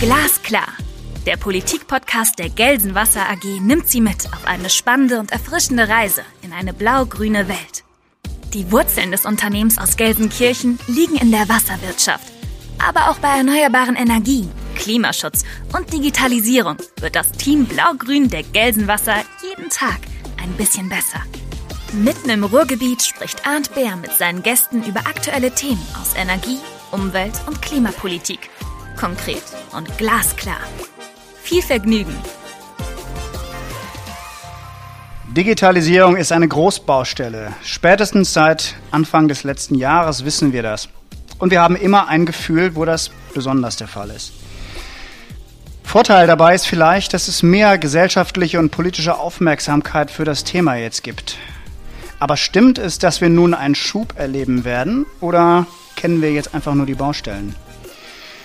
Glasklar. Der Politikpodcast der Gelsenwasser AG nimmt Sie mit auf eine spannende und erfrischende Reise in eine blau-grüne Welt. Die Wurzeln des Unternehmens aus Gelsenkirchen liegen in der Wasserwirtschaft. Aber auch bei erneuerbaren Energien, Klimaschutz und Digitalisierung wird das Team Blau-Grün der Gelsenwasser jeden Tag ein bisschen besser. Mitten im Ruhrgebiet spricht Arndt Bär mit seinen Gästen über aktuelle Themen aus Energie, Umwelt und Klimapolitik. Konkret und glasklar. Viel Vergnügen! Digitalisierung ist eine Großbaustelle. Spätestens seit Anfang des letzten Jahres wissen wir das. Und wir haben immer ein Gefühl, wo das besonders der Fall ist. Vorteil dabei ist vielleicht, dass es mehr gesellschaftliche und politische Aufmerksamkeit für das Thema jetzt gibt. Aber stimmt es, dass wir nun einen Schub erleben werden oder kennen wir jetzt einfach nur die Baustellen?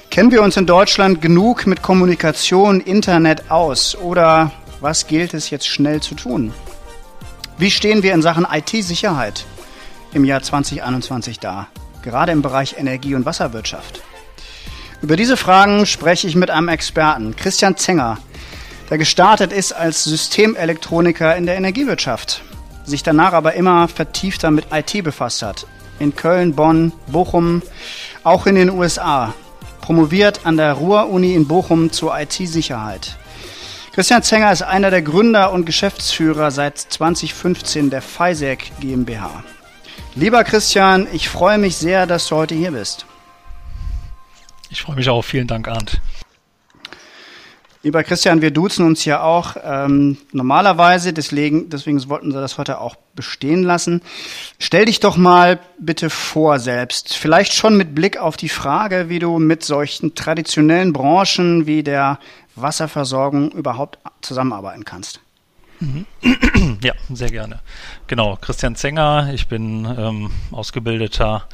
Kennen wir uns in Deutschland genug mit Kommunikation, Internet aus oder was gilt es jetzt schnell zu tun? Wie stehen wir in Sachen IT-Sicherheit im Jahr 2021 da, gerade im Bereich Energie- und Wasserwirtschaft? Über diese Fragen spreche ich mit einem Experten, Christian Zenger, der gestartet ist als Systemelektroniker in der Energiewirtschaft sich danach aber immer vertiefter mit IT befasst hat. In Köln, Bonn, Bochum, auch in den USA. Promoviert an der Ruhr-Uni in Bochum zur IT-Sicherheit. Christian Zenger ist einer der Gründer und Geschäftsführer seit 2015 der FISEC GmbH. Lieber Christian, ich freue mich sehr, dass du heute hier bist. Ich freue mich auch. Vielen Dank, Arndt. Lieber Christian, wir duzen uns ja auch ähm, normalerweise, deswegen, deswegen wollten wir das heute auch bestehen lassen. Stell dich doch mal bitte vor selbst, vielleicht schon mit Blick auf die Frage, wie du mit solchen traditionellen Branchen wie der Wasserversorgung überhaupt zusammenarbeiten kannst. Mhm. Ja, sehr gerne. Genau, Christian Zenger, ich bin ähm, ausgebildeter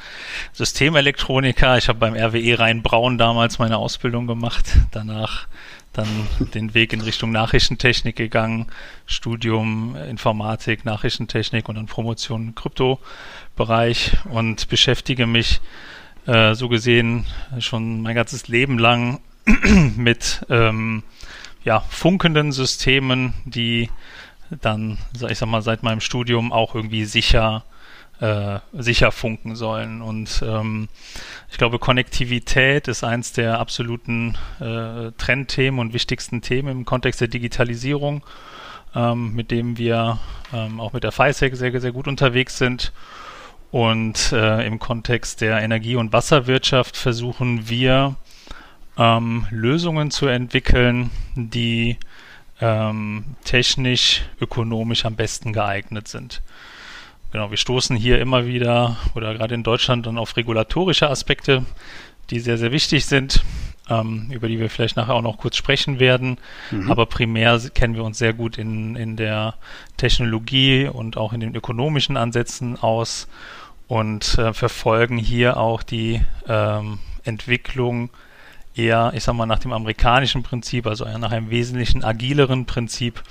Systemelektroniker. Ich habe beim RWE Rhein-Braun damals meine Ausbildung gemacht. Danach dann den Weg in Richtung Nachrichtentechnik gegangen, Studium Informatik, Nachrichtentechnik und dann Promotion im Kryptobereich und beschäftige mich äh, so gesehen schon mein ganzes Leben lang mit ähm, ja, funkenden Systemen, die dann, ich sag mal, seit meinem Studium auch irgendwie sicher äh, sicher funken sollen. Und ähm, ich glaube, Konnektivität ist eins der absoluten äh, Trendthemen und wichtigsten Themen im Kontext der Digitalisierung, ähm, mit dem wir ähm, auch mit der FISEC sehr, sehr gut unterwegs sind. Und äh, im Kontext der Energie- und Wasserwirtschaft versuchen wir ähm, Lösungen zu entwickeln, die ähm, technisch, ökonomisch am besten geeignet sind. Genau, wir stoßen hier immer wieder oder gerade in Deutschland dann auf regulatorische Aspekte, die sehr, sehr wichtig sind, ähm, über die wir vielleicht nachher auch noch kurz sprechen werden. Mhm. Aber primär kennen wir uns sehr gut in, in der Technologie und auch in den ökonomischen Ansätzen aus und äh, verfolgen hier auch die ähm, Entwicklung eher, ich sag mal, nach dem amerikanischen Prinzip, also eher nach einem wesentlichen agileren Prinzip,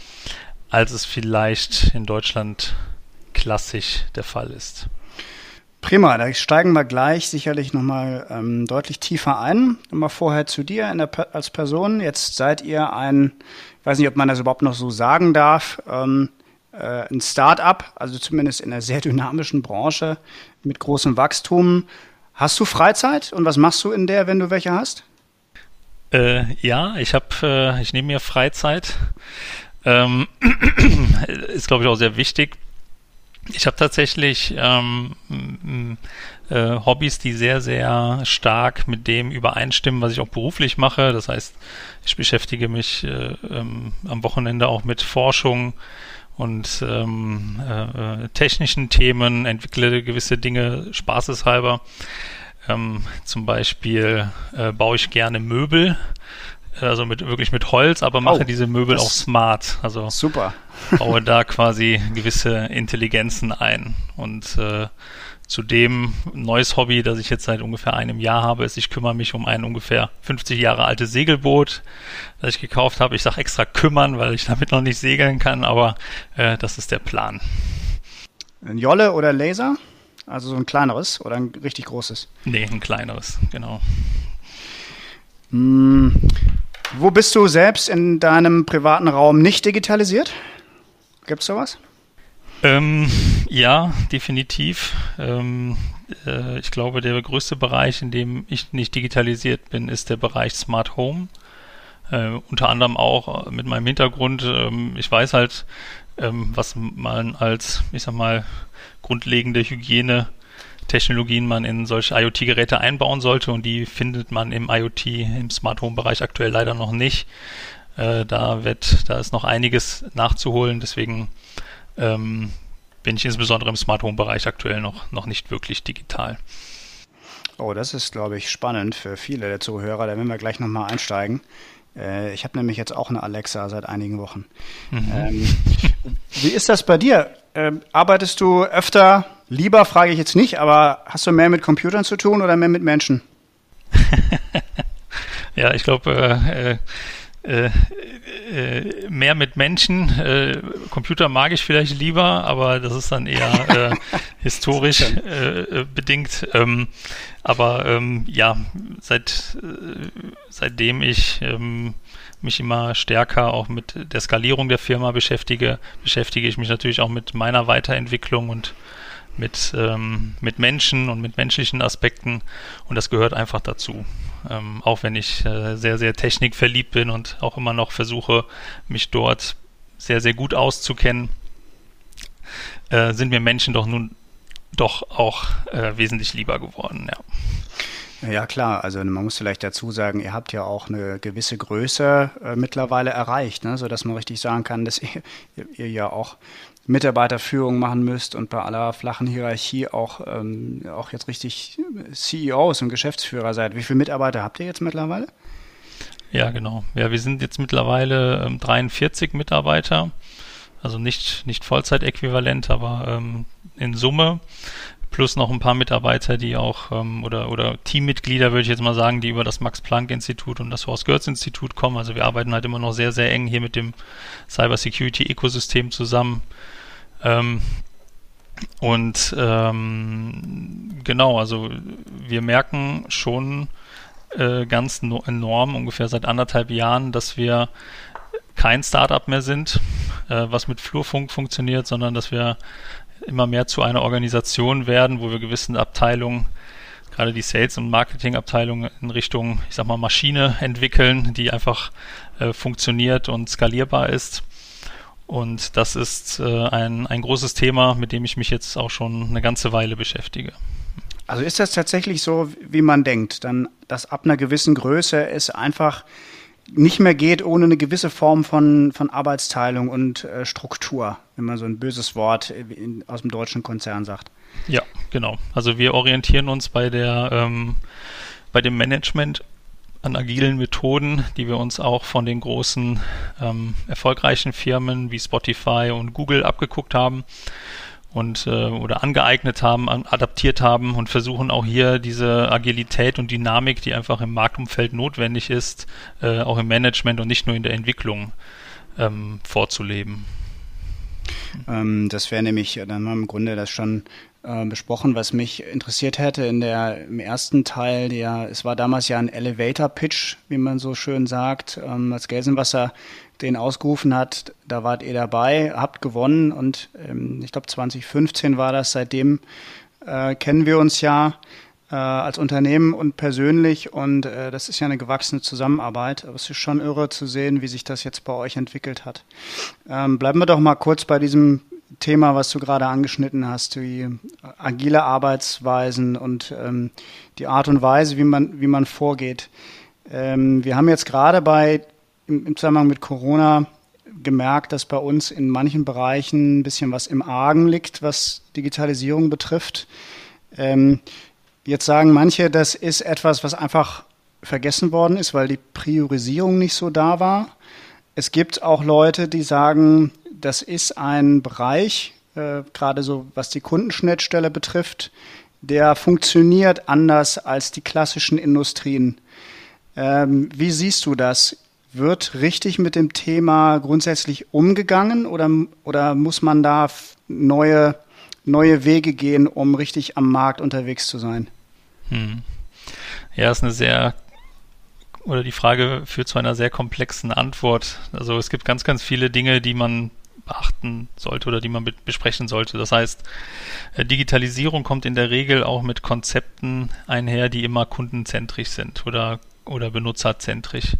als es vielleicht in Deutschland klassisch der Fall ist. Prima, da steigen wir gleich sicherlich nochmal ähm, deutlich tiefer ein. Nochmal vorher zu dir der, als Person. Jetzt seid ihr ein, ich weiß nicht, ob man das überhaupt noch so sagen darf, ähm, äh, ein Start-up, also zumindest in einer sehr dynamischen Branche mit großem Wachstum. Hast du Freizeit und was machst du in der, wenn du welche hast? Äh, ja, ich habe, äh, ich nehme mir Freizeit. Ähm, ist, glaube ich, auch sehr wichtig ich habe tatsächlich ähm, äh, Hobbys, die sehr, sehr stark mit dem übereinstimmen, was ich auch beruflich mache. Das heißt, ich beschäftige mich äh, ähm, am Wochenende auch mit Forschung und ähm, äh, technischen Themen, entwickle gewisse Dinge spaßeshalber. Ähm, zum Beispiel äh, baue ich gerne Möbel also mit wirklich mit Holz, aber mache oh, diese Möbel auch smart. Also super. baue da quasi gewisse Intelligenzen ein. Und äh, Zudem ein neues Hobby, das ich jetzt seit ungefähr einem Jahr habe, ist, ich kümmere mich um ein ungefähr 50 Jahre altes Segelboot, das ich gekauft habe. Ich sage extra kümmern, weil ich damit noch nicht segeln kann, aber äh, das ist der Plan. Ein Jolle oder Laser? Also so ein kleineres oder ein richtig großes? Nee, ein kleineres, genau. Hm, wo bist du selbst in deinem privaten Raum nicht digitalisiert? Gibt es sowas? Ähm, ja, definitiv. Ähm, äh, ich glaube, der größte Bereich, in dem ich nicht digitalisiert bin, ist der Bereich Smart Home. Äh, unter anderem auch mit meinem Hintergrund. Ähm, ich weiß halt, ähm, was man als, ich sag mal, grundlegende Hygiene Technologien man in solche IoT-Geräte einbauen sollte und die findet man im IoT, im Smart Home-Bereich aktuell leider noch nicht. Äh, da wird, da ist noch einiges nachzuholen, deswegen ähm, bin ich insbesondere im Smart Home-Bereich aktuell noch, noch nicht wirklich digital. Oh, das ist, glaube ich, spannend für viele der Zuhörer. Da werden wir gleich nochmal einsteigen. Äh, ich habe nämlich jetzt auch eine Alexa seit einigen Wochen. Mhm. Ähm, wie ist das bei dir? Ähm, arbeitest du öfter, lieber frage ich jetzt nicht, aber hast du mehr mit Computern zu tun oder mehr mit Menschen? ja, ich glaube, äh, äh, äh, mehr mit Menschen. Äh, Computer mag ich vielleicht lieber, aber das ist dann eher äh, historisch äh, bedingt. Ähm, aber ähm, ja, seit, seitdem ich ähm, mich immer stärker auch mit der Skalierung der Firma beschäftige, beschäftige ich mich natürlich auch mit meiner Weiterentwicklung und mit, ähm, mit Menschen und mit menschlichen Aspekten und das gehört einfach dazu. Ähm, auch wenn ich äh, sehr, sehr technikverliebt bin und auch immer noch versuche, mich dort sehr, sehr gut auszukennen, äh, sind mir Menschen doch nun doch auch äh, wesentlich lieber geworden, ja. Ja, klar. Also man muss vielleicht dazu sagen, ihr habt ja auch eine gewisse Größe äh, mittlerweile erreicht, ne? sodass man richtig sagen kann, dass ihr, ihr ja auch Mitarbeiterführung machen müsst und bei aller flachen Hierarchie auch, ähm, auch jetzt richtig CEOs und Geschäftsführer seid. Wie viele Mitarbeiter habt ihr jetzt mittlerweile? Ja, genau. Ja, wir sind jetzt mittlerweile ähm, 43 Mitarbeiter. Also nicht, nicht Vollzeitäquivalent, aber ähm, in Summe plus noch ein paar Mitarbeiter, die auch ähm, oder oder Teammitglieder würde ich jetzt mal sagen, die über das Max Planck Institut und das Horst Götz Institut kommen. Also wir arbeiten halt immer noch sehr sehr eng hier mit dem Cyber Security Ökosystem zusammen. Ähm, und ähm, genau, also wir merken schon äh, ganz no enorm, ungefähr seit anderthalb Jahren, dass wir kein Startup mehr sind, äh, was mit Flurfunk funktioniert, sondern dass wir immer mehr zu einer Organisation werden, wo wir gewissen Abteilungen, gerade die Sales- und Marketing-Abteilungen in Richtung, ich sag mal, Maschine entwickeln, die einfach äh, funktioniert und skalierbar ist. Und das ist äh, ein, ein großes Thema, mit dem ich mich jetzt auch schon eine ganze Weile beschäftige. Also ist das tatsächlich so, wie man denkt, dann, dass ab einer gewissen Größe es einfach nicht mehr geht ohne eine gewisse Form von, von Arbeitsteilung und äh, Struktur, wenn man so ein böses Wort in, aus dem deutschen Konzern sagt. Ja, genau. Also wir orientieren uns bei der ähm, bei dem Management an agilen Methoden, die wir uns auch von den großen ähm, erfolgreichen Firmen wie Spotify und Google abgeguckt haben und äh, oder angeeignet haben, an, adaptiert haben und versuchen auch hier diese Agilität und Dynamik, die einfach im Marktumfeld notwendig ist, äh, auch im Management und nicht nur in der Entwicklung ähm, vorzuleben. Ähm, das wäre nämlich, dann im Grunde das schon äh, besprochen, was mich interessiert hätte in der im ersten Teil, der es war damals ja ein Elevator Pitch, wie man so schön sagt, ähm, als Gelsenwasser den ausgerufen hat, da wart ihr dabei, habt gewonnen und ähm, ich glaube 2015 war das. Seitdem äh, kennen wir uns ja äh, als Unternehmen und persönlich und äh, das ist ja eine gewachsene Zusammenarbeit. Aber es ist schon irre zu sehen, wie sich das jetzt bei euch entwickelt hat. Ähm, bleiben wir doch mal kurz bei diesem Thema, was du gerade angeschnitten hast, wie agile Arbeitsweisen und ähm, die Art und Weise, wie man, wie man vorgeht. Ähm, wir haben jetzt gerade bei im, im Zusammenhang mit Corona gemerkt, dass bei uns in manchen Bereichen ein bisschen was im Argen liegt, was Digitalisierung betrifft. Ähm, jetzt sagen manche, das ist etwas, was einfach vergessen worden ist, weil die Priorisierung nicht so da war. Es gibt auch Leute, die sagen, das ist ein Bereich, äh, gerade so was die Kundenschnittstelle betrifft, der funktioniert anders als die klassischen Industrien. Ähm, wie siehst du das? Wird richtig mit dem Thema grundsätzlich umgegangen oder, oder muss man da neue, neue Wege gehen, um richtig am Markt unterwegs zu sein? Hm. Ja, ist eine sehr oder die Frage führt zu einer sehr komplexen Antwort. Also es gibt ganz, ganz viele Dinge, die man beachten sollte oder die man besprechen sollte. Das heißt, äh, Digitalisierung kommt in der Regel auch mit Konzepten einher, die immer kundenzentrisch sind oder oder benutzerzentrisch.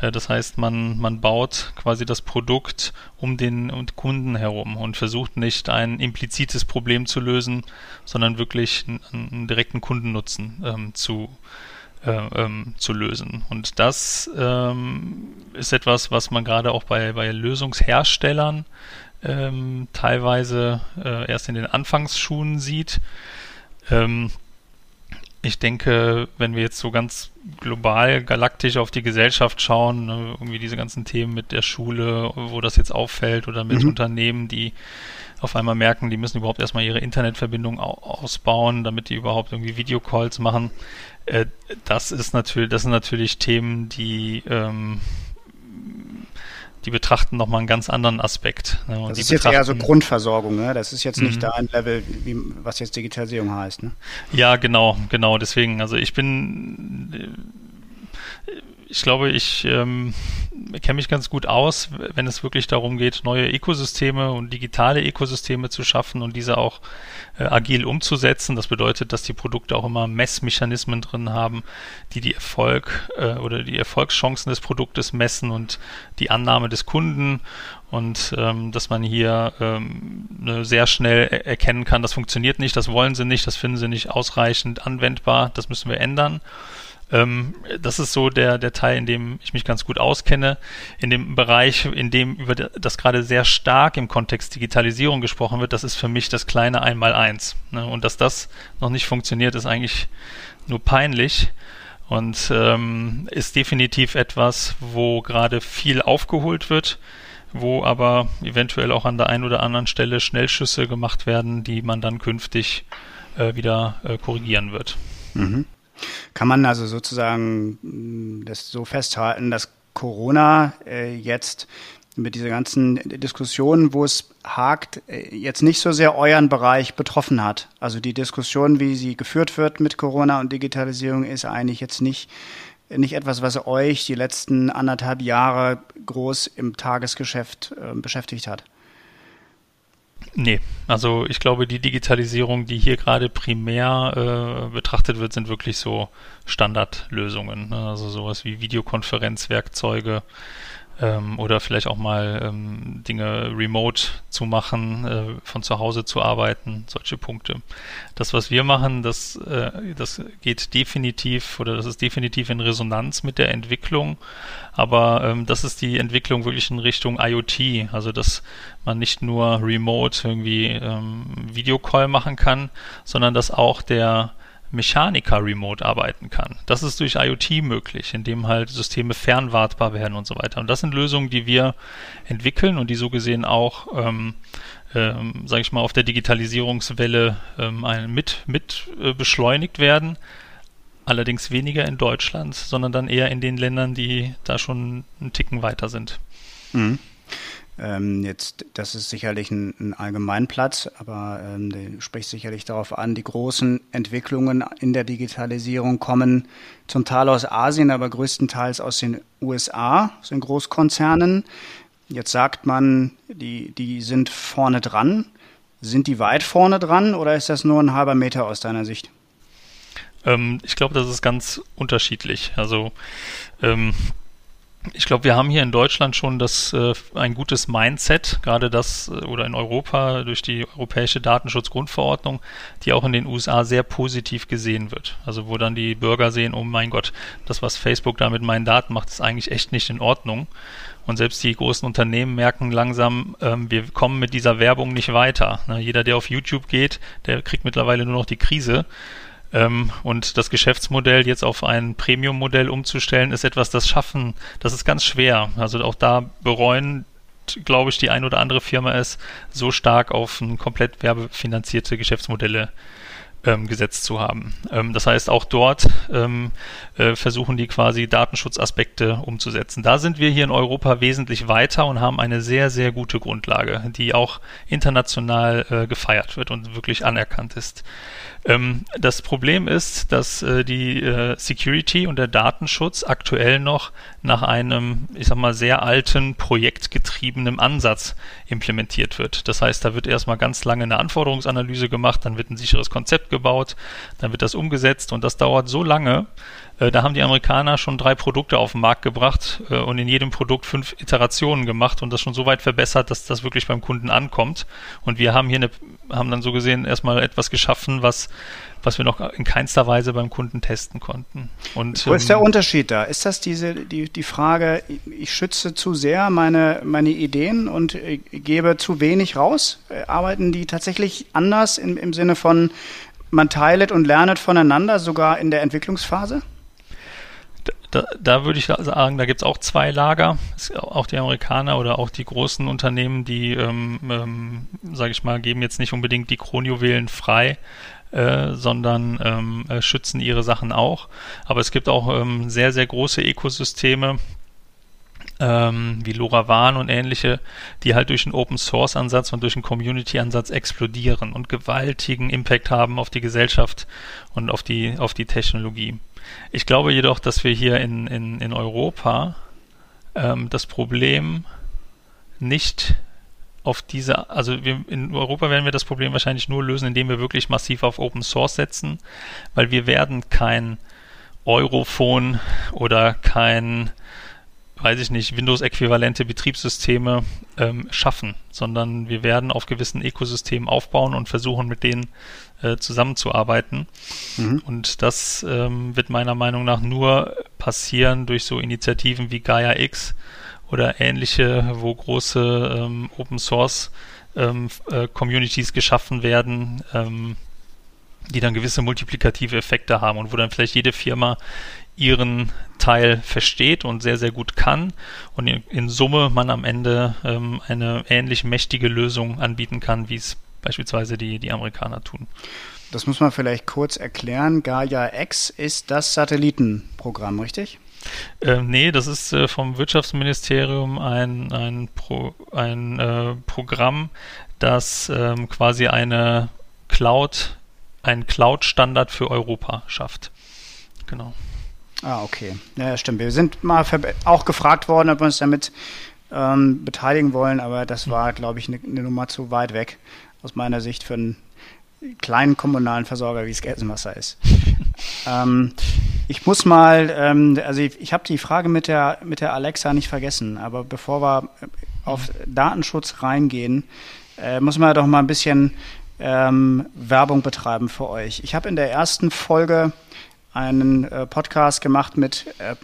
Äh, das heißt, man, man baut quasi das Produkt um den Kunden herum und versucht nicht ein implizites Problem zu lösen, sondern wirklich einen, einen direkten Kundennutzen ähm, zu, äh, ähm, zu lösen. Und das ähm, ist etwas, was man gerade auch bei, bei Lösungsherstellern ähm, teilweise äh, erst in den Anfangsschuhen sieht. Ich denke, wenn wir jetzt so ganz global, galaktisch auf die Gesellschaft schauen, ne, irgendwie diese ganzen Themen mit der Schule, wo das jetzt auffällt, oder mit mhm. Unternehmen, die auf einmal merken, die müssen überhaupt erstmal ihre Internetverbindung ausbauen, damit die überhaupt irgendwie Videocalls machen. Äh, das ist natürlich, das sind natürlich Themen, die ähm, die betrachten nochmal einen ganz anderen Aspekt. Ne? das ist jetzt eher so Grundversorgung, ne? Das ist jetzt nicht mhm. da ein Level, wie, was jetzt Digitalisierung heißt, ne? Ja, genau, genau. Deswegen, also ich bin ich glaube, ich ähm, kenne mich ganz gut aus, wenn es wirklich darum geht, neue Ökosysteme und digitale Ökosysteme zu schaffen und diese auch äh, agil umzusetzen. Das bedeutet, dass die Produkte auch immer Messmechanismen drin haben, die die Erfolg äh, oder die Erfolgschancen des Produktes messen und die Annahme des Kunden und ähm, dass man hier ähm, ne, sehr schnell erkennen kann, das funktioniert nicht, das wollen sie nicht, das finden sie nicht ausreichend anwendbar, das müssen wir ändern. Ähm, das ist so der, der Teil, in dem ich mich ganz gut auskenne. In dem Bereich, in dem über das gerade sehr stark im Kontext Digitalisierung gesprochen wird, das ist für mich das kleine Einmaleins. Ne? Und dass das noch nicht funktioniert, ist eigentlich nur peinlich und ähm, ist definitiv etwas, wo gerade viel aufgeholt wird, wo aber eventuell auch an der einen oder anderen Stelle Schnellschüsse gemacht werden, die man dann künftig äh, wieder äh, korrigieren wird. Mhm. Kann man also sozusagen mm, das so festhalten, dass Corona äh, jetzt mit dieser ganzen Diskussion, wo es hakt, äh, jetzt nicht so sehr euren Bereich betroffen hat. Also die Diskussion, wie sie geführt wird mit Corona und Digitalisierung, ist eigentlich jetzt nicht, nicht etwas, was euch die letzten anderthalb Jahre groß im Tagesgeschäft äh, beschäftigt hat. Nee, also ich glaube, die Digitalisierung, die hier gerade primär äh, betrachtet wird, sind wirklich so Standardlösungen. Ne? Also sowas wie Videokonferenzwerkzeuge, ähm, oder vielleicht auch mal ähm, Dinge remote zu machen, äh, von zu Hause zu arbeiten, solche Punkte. Das, was wir machen, das, äh, das geht definitiv oder das ist definitiv in Resonanz mit der Entwicklung, aber ähm, das ist die Entwicklung wirklich in Richtung IoT, also dass man nicht nur remote irgendwie ähm, Videocall machen kann, sondern dass auch der Mechaniker remote arbeiten kann. Das ist durch IoT möglich, indem halt Systeme fernwartbar werden und so weiter. Und das sind Lösungen, die wir entwickeln und die so gesehen auch, ähm, ähm, sage ich mal, auf der Digitalisierungswelle ähm, mit, mit äh, beschleunigt werden. Allerdings weniger in Deutschland, sondern dann eher in den Ländern, die da schon einen Ticken weiter sind. Mhm. Ähm, jetzt, das ist sicherlich ein, ein Allgemeinplatz, aber ähm, der spricht sicherlich darauf an, die großen Entwicklungen in der Digitalisierung kommen zum Teil aus Asien, aber größtenteils aus den USA, aus den Großkonzernen. Jetzt sagt man, die, die sind vorne dran. Sind die weit vorne dran oder ist das nur ein halber Meter aus deiner Sicht? Ähm, ich glaube, das ist ganz unterschiedlich. Also ähm, ich glaube, wir haben hier in Deutschland schon das äh, ein gutes Mindset, gerade das äh, oder in Europa durch die europäische Datenschutzgrundverordnung, die auch in den USA sehr positiv gesehen wird. Also wo dann die Bürger sehen, oh mein Gott, das was Facebook da mit meinen Daten macht, ist eigentlich echt nicht in Ordnung. Und selbst die großen Unternehmen merken langsam, ähm, wir kommen mit dieser Werbung nicht weiter. Na, jeder, der auf YouTube geht, der kriegt mittlerweile nur noch die Krise ähm, und das Geschäftsmodell jetzt auf ein Premium-Modell umzustellen, ist etwas, das schaffen, das ist ganz schwer. Also auch da bereuen, glaube ich, die ein oder andere Firma es, so stark auf ein komplett werbefinanzierte Geschäftsmodelle ähm, gesetzt zu haben. Ähm, das heißt, auch dort ähm, äh, versuchen die quasi Datenschutzaspekte umzusetzen. Da sind wir hier in Europa wesentlich weiter und haben eine sehr, sehr gute Grundlage, die auch international äh, gefeiert wird und wirklich anerkannt ist. Ähm, das Problem ist, dass äh, die äh, Security und der Datenschutz aktuell noch nach einem, ich sag mal, sehr alten, projektgetriebenen Ansatz implementiert wird. Das heißt, da wird erstmal ganz lange eine Anforderungsanalyse gemacht, dann wird ein sicheres Konzept gebaut, dann wird das umgesetzt und das dauert so lange, da haben die Amerikaner schon drei Produkte auf den Markt gebracht äh, und in jedem Produkt fünf Iterationen gemacht und das schon so weit verbessert, dass das wirklich beim Kunden ankommt. Und wir haben hier eine, haben dann so gesehen erstmal etwas geschaffen, was was wir noch in keinster Weise beim Kunden testen konnten. Und, Wo ist der ähm, Unterschied da? Ist das diese, die, die Frage, ich schütze zu sehr meine, meine Ideen und gebe zu wenig raus? Äh, arbeiten die tatsächlich anders im, im Sinne von, man teilet und lernet voneinander, sogar in der Entwicklungsphase? Da, da würde ich sagen, da gibt es auch zwei Lager. Auch die Amerikaner oder auch die großen Unternehmen, die, ähm, ähm, sage ich mal, geben jetzt nicht unbedingt die Kronjuwelen frei, äh, sondern ähm, äh, schützen ihre Sachen auch. Aber es gibt auch ähm, sehr, sehr große Ökosysteme, ähm, wie LoRaWAN und ähnliche, die halt durch einen Open Source Ansatz und durch einen Community Ansatz explodieren und gewaltigen Impact haben auf die Gesellschaft und auf die, auf die Technologie. Ich glaube jedoch, dass wir hier in, in, in Europa ähm, das Problem nicht auf diese, also wir, in Europa werden wir das Problem wahrscheinlich nur lösen, indem wir wirklich massiv auf Open Source setzen, weil wir werden kein Europhone oder kein weiß ich nicht, Windows-äquivalente Betriebssysteme ähm, schaffen, sondern wir werden auf gewissen Ökosystemen aufbauen und versuchen, mit denen äh, zusammenzuarbeiten. Mhm. Und das ähm, wird meiner Meinung nach nur passieren durch so Initiativen wie Gaia X oder ähnliche, wo große ähm, Open Source ähm, äh, Communities geschaffen werden, ähm, die dann gewisse multiplikative Effekte haben und wo dann vielleicht jede Firma ihren Teil versteht und sehr, sehr gut kann und in, in Summe man am Ende ähm, eine ähnlich mächtige Lösung anbieten kann, wie es beispielsweise die, die Amerikaner tun. Das muss man vielleicht kurz erklären. Gaia X ist das Satellitenprogramm, richtig? Ähm, nee, das ist äh, vom Wirtschaftsministerium ein, ein, Pro, ein äh, Programm, das ähm, quasi eine Cloud, einen Cloud-Standard für Europa schafft. Genau. Ah, okay. Ja, stimmt. Wir sind mal auch gefragt worden, ob wir uns damit ähm, beteiligen wollen, aber das war, glaube ich, eine ne Nummer zu weit weg aus meiner Sicht für einen kleinen kommunalen Versorger, wie es Gelsenwasser ist. ähm, ich muss mal, ähm, also ich, ich habe die Frage mit der, mit der Alexa nicht vergessen, aber bevor wir auf Datenschutz reingehen, äh, muss man doch mal ein bisschen ähm, Werbung betreiben für euch. Ich habe in der ersten Folge einen äh, Podcast gemacht mit äh,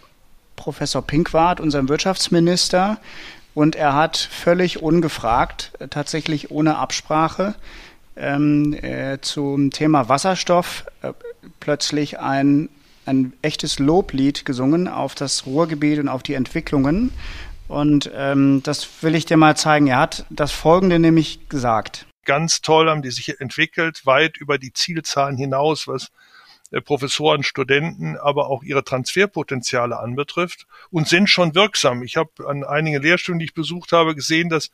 Professor Pinkwart, unserem Wirtschaftsminister, und er hat völlig ungefragt, äh, tatsächlich ohne Absprache, ähm, äh, zum Thema Wasserstoff äh, plötzlich ein, ein echtes Loblied gesungen auf das Ruhrgebiet und auf die Entwicklungen. Und ähm, das will ich dir mal zeigen. Er hat das Folgende nämlich gesagt. Ganz toll haben die sich entwickelt, weit über die Zielzahlen hinaus, was Professoren, Studenten, aber auch ihre Transferpotenziale anbetrifft und sind schon wirksam. Ich habe an einigen Lehrstühlen, die ich besucht habe, gesehen, dass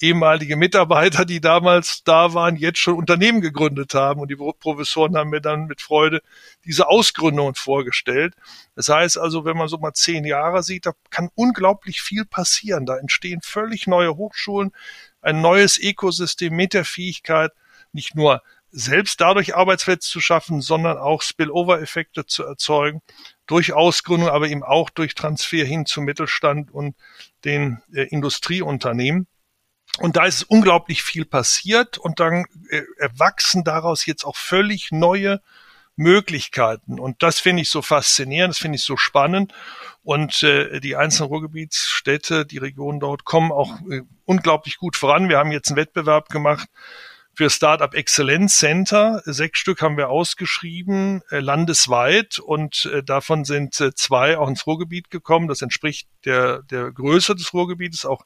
ehemalige Mitarbeiter, die damals da waren, jetzt schon Unternehmen gegründet haben und die Professoren haben mir dann mit Freude diese Ausgründungen vorgestellt. Das heißt also, wenn man so mal zehn Jahre sieht, da kann unglaublich viel passieren. Da entstehen völlig neue Hochschulen, ein neues Ökosystem mit der Fähigkeit, nicht nur selbst dadurch Arbeitsplätze zu schaffen, sondern auch Spillover-Effekte zu erzeugen, durch Ausgründung, aber eben auch durch Transfer hin zum Mittelstand und den äh, Industrieunternehmen. Und da ist unglaublich viel passiert und dann äh, erwachsen daraus jetzt auch völlig neue Möglichkeiten. Und das finde ich so faszinierend, das finde ich so spannend. Und äh, die einzelnen Ruhrgebietsstädte, die Regionen dort kommen auch äh, unglaublich gut voran. Wir haben jetzt einen Wettbewerb gemacht für Startup Excellence Center. Sechs Stück haben wir ausgeschrieben, äh, landesweit und äh, davon sind äh, zwei auch ins Ruhrgebiet gekommen. Das entspricht der, der Größe des Ruhrgebietes auch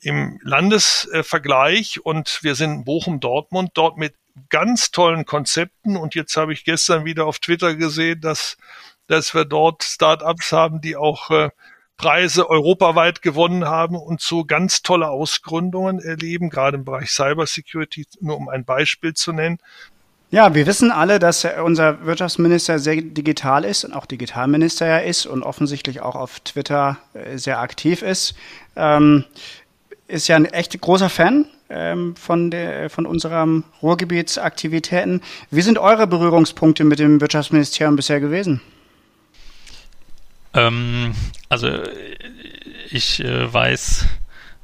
im Landesvergleich und wir sind Bochum-Dortmund dort mit ganz tollen Konzepten. Und jetzt habe ich gestern wieder auf Twitter gesehen, dass, dass wir dort Startups haben, die auch äh, Preise europaweit gewonnen haben und so ganz tolle Ausgründungen erleben, gerade im Bereich Cybersecurity, nur um ein Beispiel zu nennen. Ja, wir wissen alle, dass unser Wirtschaftsminister sehr digital ist und auch Digitalminister ja ist und offensichtlich auch auf Twitter äh, sehr aktiv ist. Ähm, ist ja ein echt großer Fan ähm, von, der, von unserem Ruhrgebietsaktivitäten. Wie sind eure Berührungspunkte mit dem Wirtschaftsministerium bisher gewesen? Ähm, also ich äh, weiß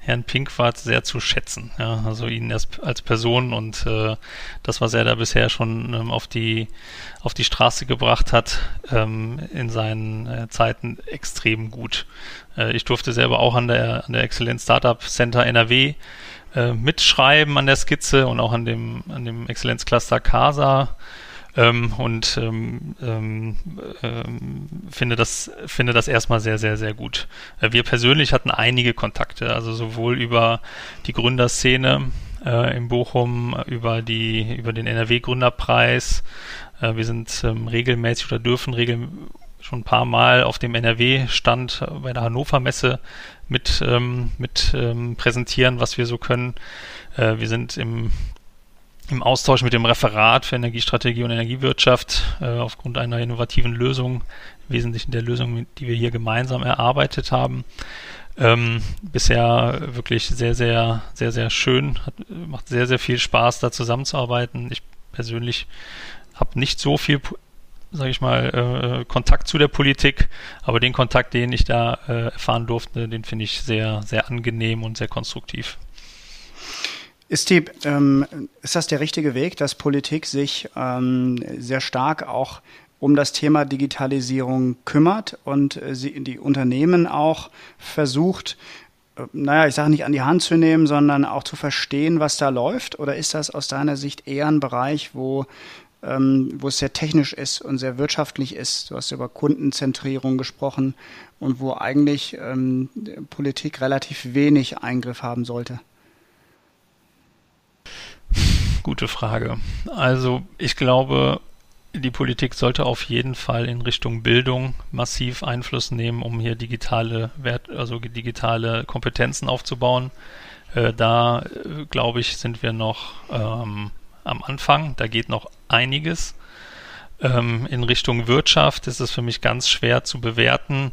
Herrn Pinkwart sehr zu schätzen. Ja, also ihn als, als Person und äh, das, was er da bisher schon ähm, auf die auf die Straße gebracht hat, ähm, in seinen äh, Zeiten extrem gut. Äh, ich durfte selber auch an der an der Exzellenz Startup Center NRW äh, mitschreiben an der Skizze und auch an dem an dem Exzellenzcluster Casa ähm, und ähm, ähm, ähm, finde das finde das erstmal sehr sehr sehr gut. Äh, wir persönlich hatten einige Kontakte, also sowohl über die Gründerszene äh, in Bochum, über die über den NRW Gründerpreis. Äh, wir sind ähm, regelmäßig oder dürfen regelmäßig schon ein paar Mal auf dem NRW-Stand bei der Hannover Messe mit, ähm, mit ähm, präsentieren, was wir so können. Äh, wir sind im im Austausch mit dem Referat für Energiestrategie und Energiewirtschaft äh, aufgrund einer innovativen Lösung, im Wesentlichen der Lösung, die wir hier gemeinsam erarbeitet haben. Ähm, bisher wirklich sehr, sehr, sehr, sehr schön. Hat, macht sehr, sehr viel Spaß, da zusammenzuarbeiten. Ich persönlich habe nicht so viel, sage ich mal, äh, Kontakt zu der Politik, aber den Kontakt, den ich da äh, erfahren durfte, den finde ich sehr, sehr angenehm und sehr konstruktiv. Ist, die, ähm, ist das der richtige Weg, dass Politik sich ähm, sehr stark auch um das Thema Digitalisierung kümmert und äh, sie, die Unternehmen auch versucht, äh, naja, ich sage nicht an die Hand zu nehmen, sondern auch zu verstehen, was da läuft? Oder ist das aus deiner Sicht eher ein Bereich, wo, ähm, wo es sehr technisch ist und sehr wirtschaftlich ist? Du hast über Kundenzentrierung gesprochen und wo eigentlich ähm, Politik relativ wenig Eingriff haben sollte. Gute Frage. Also ich glaube, die Politik sollte auf jeden Fall in Richtung Bildung massiv Einfluss nehmen, um hier digitale Wert, also digitale Kompetenzen aufzubauen. Äh, da äh, glaube ich, sind wir noch ähm, am Anfang. Da geht noch einiges. Ähm, in Richtung Wirtschaft ist es für mich ganz schwer zu bewerten,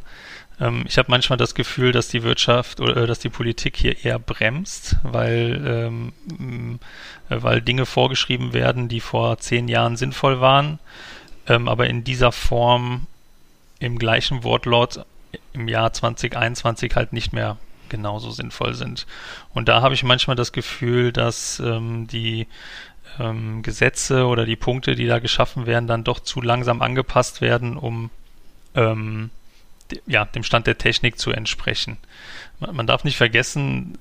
ähm, ich habe manchmal das Gefühl, dass die Wirtschaft oder äh, dass die Politik hier eher bremst, weil, ähm, äh, weil Dinge vorgeschrieben werden, die vor zehn Jahren sinnvoll waren, ähm, aber in dieser Form im gleichen Wortlaut im Jahr 2021 halt nicht mehr genauso sinnvoll sind. Und da habe ich manchmal das Gefühl, dass ähm, die ähm, Gesetze oder die Punkte, die da geschaffen werden, dann doch zu langsam angepasst werden, um ähm, ja, dem Stand der Technik zu entsprechen. Man darf nicht vergessen,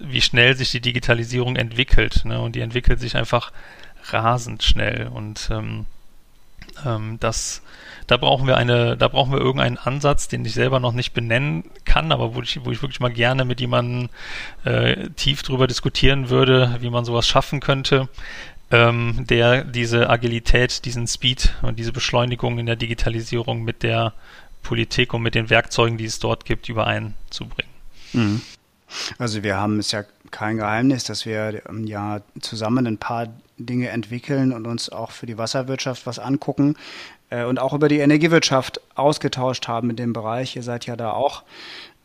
wie schnell sich die Digitalisierung entwickelt. Ne? Und die entwickelt sich einfach rasend schnell. Und ähm, ähm, das, da brauchen wir eine, da brauchen wir irgendeinen Ansatz, den ich selber noch nicht benennen kann, aber wo ich, wo ich wirklich mal gerne mit jemandem äh, tief drüber diskutieren würde, wie man sowas schaffen könnte, ähm, der diese Agilität, diesen Speed und diese Beschleunigung in der Digitalisierung mit der Politik und mit den Werkzeugen, die es dort gibt, übereinzubringen. Mhm. Also wir haben es ja kein Geheimnis, dass wir ja zusammen ein paar Dinge entwickeln und uns auch für die Wasserwirtschaft was angucken äh, und auch über die Energiewirtschaft ausgetauscht haben in dem Bereich. Ihr seid ja da auch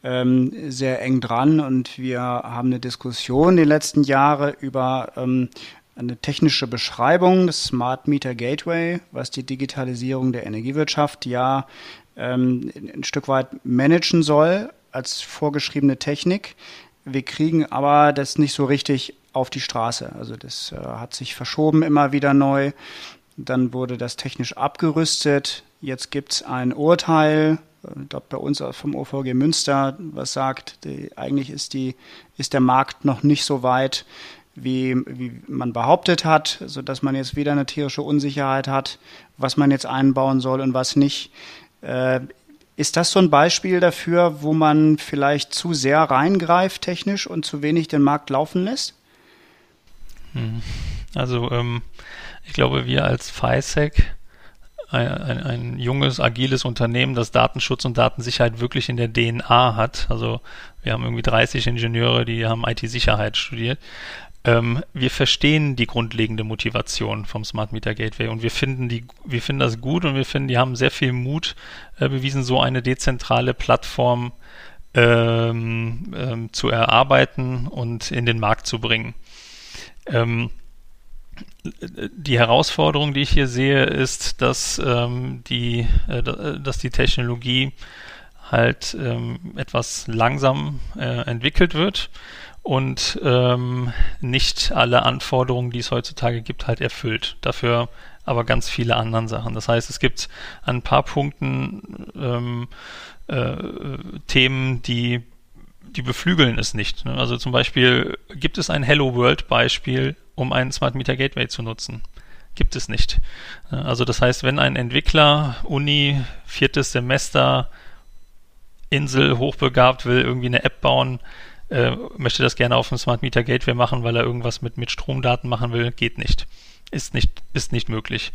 ähm, sehr eng dran und wir haben eine Diskussion die letzten Jahre über ähm, eine technische Beschreibung des Smart Meter Gateway, was die Digitalisierung der Energiewirtschaft ja ähm, ein Stück weit managen soll als vorgeschriebene Technik. Wir kriegen aber das nicht so richtig auf die Straße. Also das äh, hat sich verschoben immer wieder neu. Dann wurde das technisch abgerüstet. Jetzt gibt es ein Urteil, äh, ich glaube bei uns vom OVG Münster, was sagt, die, eigentlich ist, die, ist der Markt noch nicht so weit, wie, wie man behauptet hat, sodass man jetzt wieder eine tierische Unsicherheit hat, was man jetzt einbauen soll und was nicht. Äh, ist das so ein Beispiel dafür, wo man vielleicht zu sehr reingreift technisch und zu wenig den Markt laufen lässt? Hm. Also ähm, ich glaube, wir als FISEC, ein, ein, ein, junges, agiles Unternehmen, das Datenschutz und Datensicherheit wirklich in der DNA hat. Also wir haben irgendwie 30 Ingenieure, die haben IT-Sicherheit studiert. Ähm, wir verstehen die grundlegende Motivation vom Smart Meter Gateway und wir finden die, wir finden das gut und wir finden, die haben sehr viel Mut äh, bewiesen, so eine dezentrale Plattform ähm, ähm, zu erarbeiten und in den Markt zu bringen. Ähm, die Herausforderung, die ich hier sehe, ist, dass ähm, die, äh, dass die Technologie halt ähm, etwas langsam äh, entwickelt wird und ähm, nicht alle Anforderungen, die es heutzutage gibt, halt erfüllt. Dafür aber ganz viele andere Sachen. Das heißt, es gibt an ein paar Punkten ähm, äh, Themen, die die beflügeln es nicht. Ne? Also zum Beispiel gibt es ein Hello World Beispiel, um einen Smart Meter Gateway zu nutzen. Gibt es nicht. Also das heißt, wenn ein Entwickler, Uni, viertes Semester, Insel, hochbegabt will, irgendwie eine App bauen, äh, möchte das gerne auf dem Smart Meter Gateway machen, weil er irgendwas mit, mit Stromdaten machen will, geht nicht. Ist nicht, ist nicht möglich.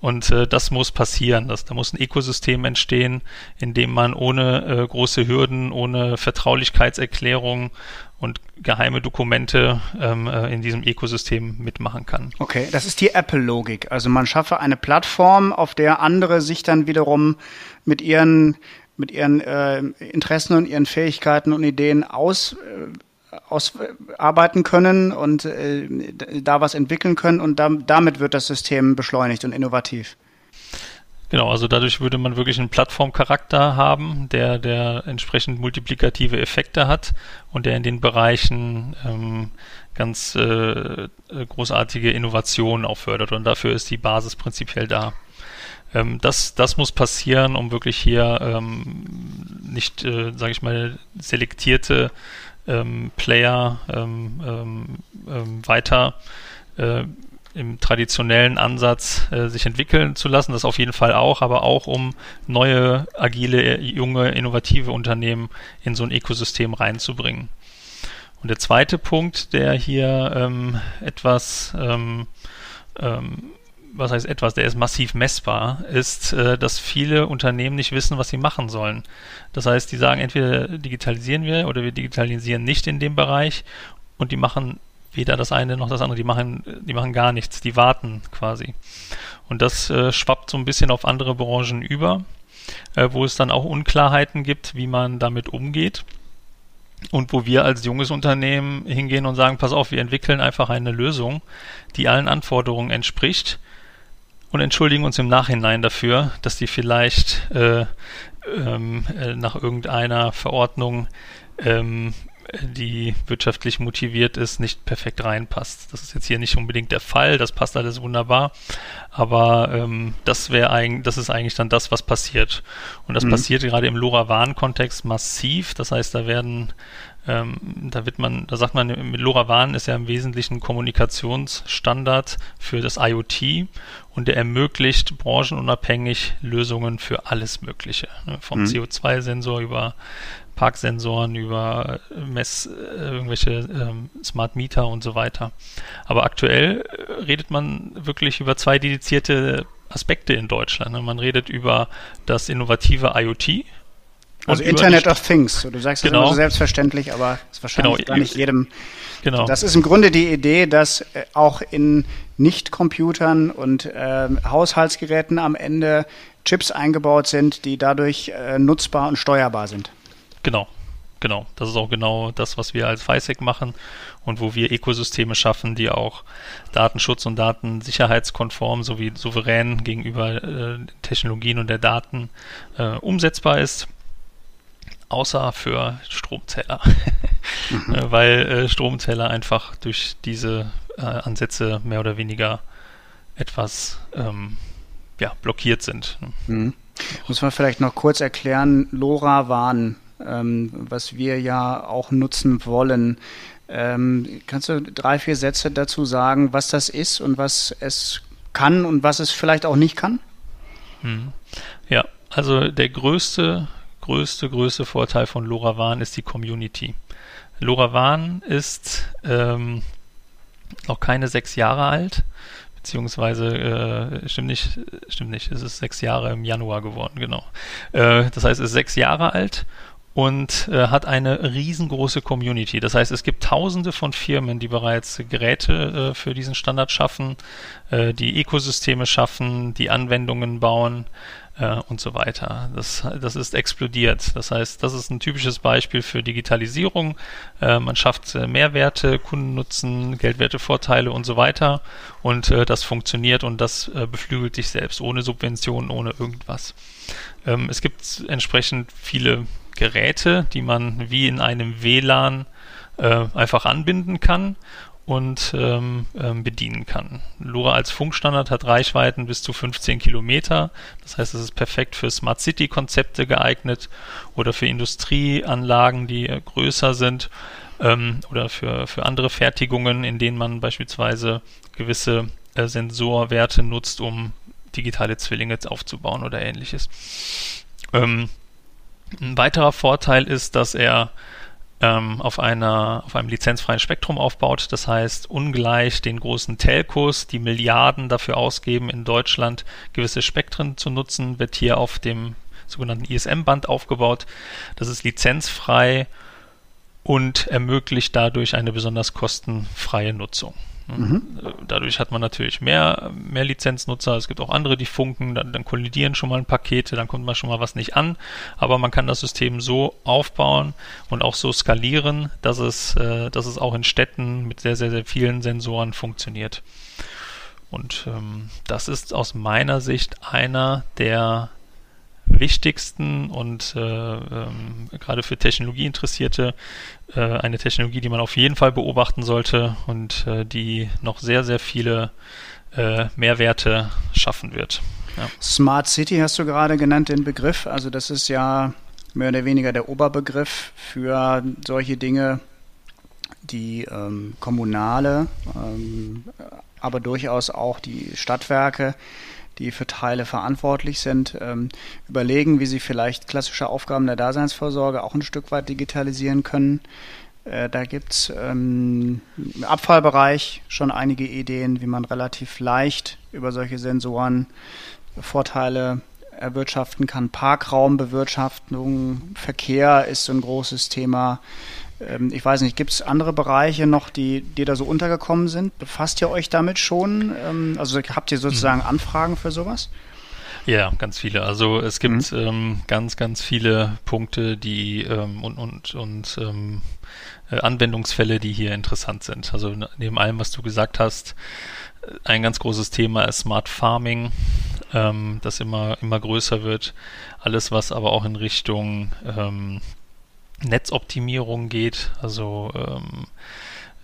Und äh, das muss passieren. Das, da muss ein Ökosystem entstehen, in dem man ohne äh, große Hürden, ohne Vertraulichkeitserklärung und geheime Dokumente ähm, äh, in diesem Ökosystem mitmachen kann. Okay, das ist die Apple-Logik. Also man schaffe eine Plattform, auf der andere sich dann wiederum mit ihren mit ihren äh, Interessen und ihren Fähigkeiten und Ideen aus, äh, ausarbeiten können und äh, da was entwickeln können und da, damit wird das System beschleunigt und innovativ. Genau, also dadurch würde man wirklich einen Plattformcharakter haben, der, der entsprechend multiplikative Effekte hat und der in den Bereichen ähm, ganz äh, großartige Innovationen auch fördert. Und dafür ist die Basis prinzipiell da. Ähm, das, das muss passieren, um wirklich hier ähm, nicht, äh, sage ich mal, selektierte ähm, Player ähm, ähm, ähm, weiter äh, im traditionellen Ansatz äh, sich entwickeln zu lassen, das auf jeden Fall auch, aber auch um neue, agile, junge, innovative Unternehmen in so ein Ökosystem reinzubringen. Und der zweite Punkt, der hier ähm, etwas ähm, ähm, was heißt etwas, der ist massiv messbar, ist, äh, dass viele Unternehmen nicht wissen, was sie machen sollen. Das heißt, die sagen, entweder digitalisieren wir oder wir digitalisieren nicht in dem Bereich und die machen weder das eine noch das andere, die machen, die machen gar nichts, die warten quasi. Und das äh, schwappt so ein bisschen auf andere Branchen über, äh, wo es dann auch Unklarheiten gibt, wie man damit umgeht. Und wo wir als junges Unternehmen hingehen und sagen, pass auf, wir entwickeln einfach eine Lösung, die allen Anforderungen entspricht und entschuldigen uns im Nachhinein dafür, dass die vielleicht äh, ähm, äh, nach irgendeiner Verordnung, ähm, die wirtschaftlich motiviert ist, nicht perfekt reinpasst. Das ist jetzt hier nicht unbedingt der Fall, das passt alles wunderbar, aber ähm, das wäre eigentlich, das ist eigentlich dann das, was passiert. Und das mhm. passiert gerade im LoRaWAN-Kontext massiv. Das heißt, da werden ähm, da wird man, da sagt man, mit LoRaWAN ist ja im Wesentlichen Kommunikationsstandard für das IoT und der ermöglicht branchenunabhängig Lösungen für alles Mögliche. Ne? Vom mhm. CO2-Sensor über Parksensoren, über Mess, äh, irgendwelche ähm, Smart Meter und so weiter. Aber aktuell äh, redet man wirklich über zwei dedizierte Aspekte in Deutschland. Ne? Man redet über das innovative IoT, also Internet of Things. Du sagst genau. das immer so selbstverständlich, aber ist wahrscheinlich genau. gar nicht jedem. Genau. Das ist im Grunde die Idee, dass äh, auch in Nicht-Computern und äh, Haushaltsgeräten am Ende Chips eingebaut sind, die dadurch äh, nutzbar und steuerbar sind. Genau. Genau, das ist auch genau das, was wir als FISEC machen und wo wir Ökosysteme schaffen, die auch Datenschutz und Datensicherheitskonform sowie souverän gegenüber äh, Technologien und der Daten äh, umsetzbar ist außer für Stromzähler, mhm. Äh, weil äh, Stromzähler einfach durch diese äh, Ansätze mehr oder weniger etwas ähm, ja, blockiert sind. Mhm. Muss man vielleicht noch kurz erklären, LoRaWAN, ähm, was wir ja auch nutzen wollen. Ähm, kannst du drei, vier Sätze dazu sagen, was das ist und was es kann und was es vielleicht auch nicht kann? Mhm. Ja, also der größte größte, größte Vorteil von LoRaWAN ist die Community. LoRaWAN ist ähm, noch keine sechs Jahre alt, beziehungsweise äh, stimmt nicht, stimmt nicht, es ist sechs Jahre im Januar geworden, genau. Äh, das heißt, es ist sechs Jahre alt und äh, hat eine riesengroße Community. Das heißt, es gibt tausende von Firmen, die bereits Geräte äh, für diesen Standard schaffen, äh, die Ökosysteme schaffen, die Anwendungen bauen äh, und so weiter. Das, das ist explodiert. Das heißt, das ist ein typisches Beispiel für Digitalisierung. Äh, man schafft äh, Mehrwerte, Kundennutzen, Geldwertevorteile und so weiter und äh, das funktioniert und das äh, beflügelt sich selbst, ohne Subventionen, ohne irgendwas. Ähm, es gibt entsprechend viele Geräte, die man wie in einem WLAN äh, einfach anbinden kann und ähm, ähm, bedienen kann. LoRa als Funkstandard hat Reichweiten bis zu 15 Kilometer. Das heißt, es ist perfekt für Smart City Konzepte geeignet oder für Industrieanlagen, die größer sind ähm, oder für, für andere Fertigungen, in denen man beispielsweise gewisse äh, Sensorwerte nutzt, um digitale Zwillinge aufzubauen oder ähnliches. Ähm, ein weiterer Vorteil ist, dass er ähm, auf, einer, auf einem lizenzfreien Spektrum aufbaut. Das heißt, ungleich den großen Telcos, die Milliarden dafür ausgeben, in Deutschland gewisse Spektren zu nutzen, wird hier auf dem sogenannten ISM-Band aufgebaut. Das ist lizenzfrei und ermöglicht dadurch eine besonders kostenfreie Nutzung. Mhm. Dadurch hat man natürlich mehr, mehr Lizenznutzer. Es gibt auch andere, die funken, dann, dann, kollidieren schon mal Pakete, dann kommt mal schon mal was nicht an. Aber man kann das System so aufbauen und auch so skalieren, dass es, äh, dass es auch in Städten mit sehr, sehr, sehr vielen Sensoren funktioniert. Und ähm, das ist aus meiner Sicht einer der wichtigsten und äh, ähm, gerade für Technologieinteressierte äh, eine Technologie, die man auf jeden Fall beobachten sollte und äh, die noch sehr, sehr viele äh, Mehrwerte schaffen wird. Ja. Smart City hast du gerade genannt, den Begriff. Also das ist ja mehr oder weniger der Oberbegriff für solche Dinge, die ähm, kommunale, ähm, aber durchaus auch die Stadtwerke die für Teile verantwortlich sind, ähm, überlegen, wie sie vielleicht klassische Aufgaben der Daseinsvorsorge auch ein Stück weit digitalisieren können. Äh, da gibt es ähm, im Abfallbereich schon einige Ideen, wie man relativ leicht über solche Sensoren Vorteile erwirtschaften kann. Parkraumbewirtschaftung, Verkehr ist so ein großes Thema. Ähm, ich weiß nicht, gibt es andere Bereiche noch, die, die da so untergekommen sind? Befasst ihr euch damit schon? Ähm, also habt ihr sozusagen mhm. Anfragen für sowas? Ja, ganz viele. Also es gibt mhm. ähm, ganz, ganz viele Punkte, die ähm, und, und, und ähm, äh, Anwendungsfälle, die hier interessant sind. Also neben allem, was du gesagt hast, äh, ein ganz großes Thema ist Smart Farming, ähm, das immer, immer größer wird. Alles, was aber auch in Richtung ähm, Netzoptimierung geht, also ähm,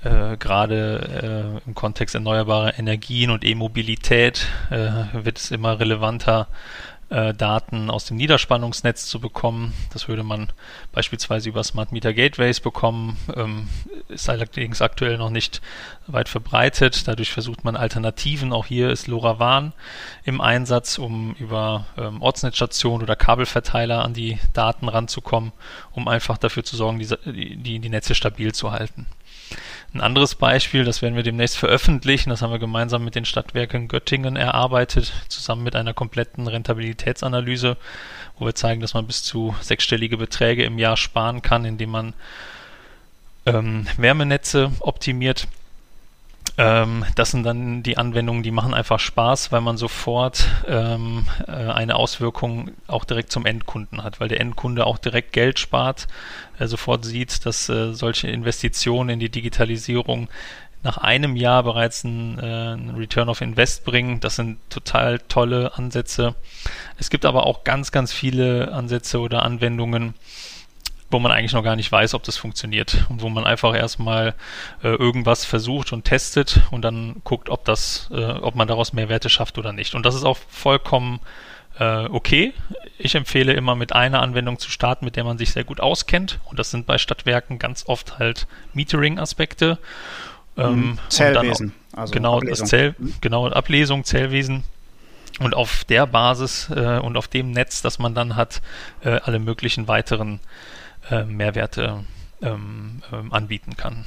äh, gerade äh, im Kontext erneuerbarer Energien und E-Mobilität äh, wird es immer relevanter, äh, Daten aus dem Niederspannungsnetz zu bekommen. Das würde man beispielsweise über Smart Meter Gateways bekommen, ähm, ist allerdings aktuell noch nicht weit verbreitet. Dadurch versucht man Alternativen. Auch hier ist LoRaWAN im Einsatz, um über ähm, Ortsnetzstationen oder Kabelverteiler an die Daten ranzukommen, um einfach dafür zu sorgen, die, die, die Netze stabil zu halten. Ein anderes Beispiel, das werden wir demnächst veröffentlichen, das haben wir gemeinsam mit den Stadtwerken Göttingen erarbeitet, zusammen mit einer kompletten Rentabilitätsanalyse, wo wir zeigen, dass man bis zu sechsstellige Beträge im Jahr sparen kann, indem man ähm, Wärmenetze optimiert ähm, das sind dann die Anwendungen, die machen einfach Spaß, weil man sofort ähm, äh, eine Auswirkung auch direkt zum Endkunden hat, weil der Endkunde auch direkt Geld spart, er sofort sieht, dass äh, solche Investitionen in die Digitalisierung nach einem Jahr bereits einen, äh, einen Return of Invest bringen. Das sind total tolle Ansätze. Es gibt aber auch ganz, ganz viele Ansätze oder Anwendungen, wo man eigentlich noch gar nicht weiß, ob das funktioniert und wo man einfach erstmal äh, irgendwas versucht und testet und dann guckt, ob das, äh, ob man daraus mehr Werte schafft oder nicht. Und das ist auch vollkommen äh, okay. Ich empfehle immer mit einer Anwendung zu starten, mit der man sich sehr gut auskennt. Und das sind bei Stadtwerken ganz oft halt Metering-Aspekte. Ähm, mhm. Zellwesen. Auch, also genau, Ablesung. das Zell, genau, Ablesung, Zellwesen. Und auf der Basis äh, und auf dem Netz, das man dann hat, äh, alle möglichen weiteren äh, Mehrwerte ähm, ähm, anbieten kann.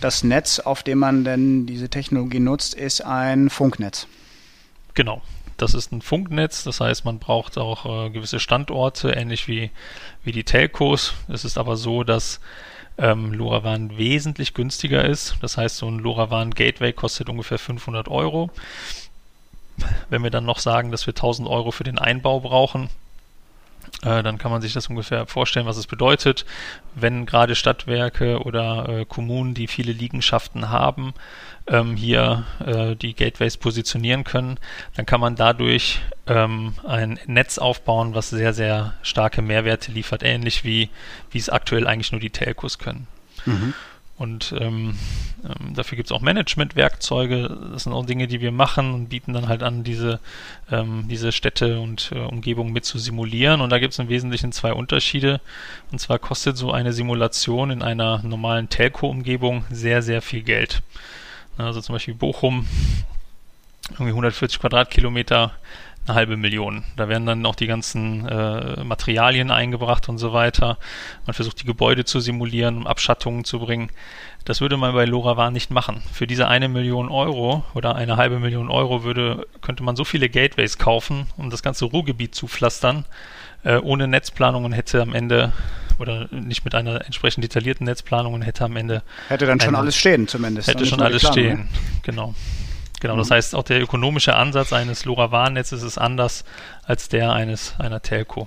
Das Netz, auf dem man denn diese Technologie nutzt, ist ein Funknetz. Genau. Das ist ein Funknetz, das heißt, man braucht auch äh, gewisse Standorte, ähnlich wie, wie die Telcos. Es ist aber so, dass ähm, LoRaWAN wesentlich günstiger ist. Das heißt, so ein LoRaWAN Gateway kostet ungefähr 500 Euro. Wenn wir dann noch sagen, dass wir 1000 Euro für den Einbau brauchen, äh, dann kann man sich das ungefähr vorstellen, was es bedeutet, wenn gerade Stadtwerke oder äh, Kommunen, die viele Liegenschaften haben, ähm, hier äh, die Gateways positionieren können, dann kann man dadurch ähm, ein Netz aufbauen, was sehr, sehr starke Mehrwerte liefert, ähnlich wie, wie es aktuell eigentlich nur die Telcos können. Mhm. Und ähm, ähm, dafür gibt es auch Management-Werkzeuge. Das sind auch Dinge, die wir machen und bieten dann halt an, diese, ähm, diese Städte und äh, Umgebungen mit zu simulieren. Und da gibt es im Wesentlichen zwei Unterschiede. Und zwar kostet so eine Simulation in einer normalen Telco-Umgebung sehr, sehr viel Geld. Also zum Beispiel Bochum, irgendwie 140 Quadratkilometer eine halbe Million. Da werden dann auch die ganzen äh, Materialien eingebracht und so weiter. Man versucht die Gebäude zu simulieren, um Abschattungen zu bringen. Das würde man bei LoRaWAN nicht machen. Für diese eine Million Euro oder eine halbe Million Euro würde, könnte man so viele Gateways kaufen, um das ganze Ruhrgebiet zu pflastern, äh, ohne Netzplanung und hätte am Ende oder nicht mit einer entsprechend detaillierten Netzplanung und hätte am Ende hätte dann schon alles stehen zumindest. Hätte schon alles Planung, stehen, ja? genau. Genau, das heißt, auch der ökonomische Ansatz eines LoRaWAN-Netzes ist anders als der eines einer Telco.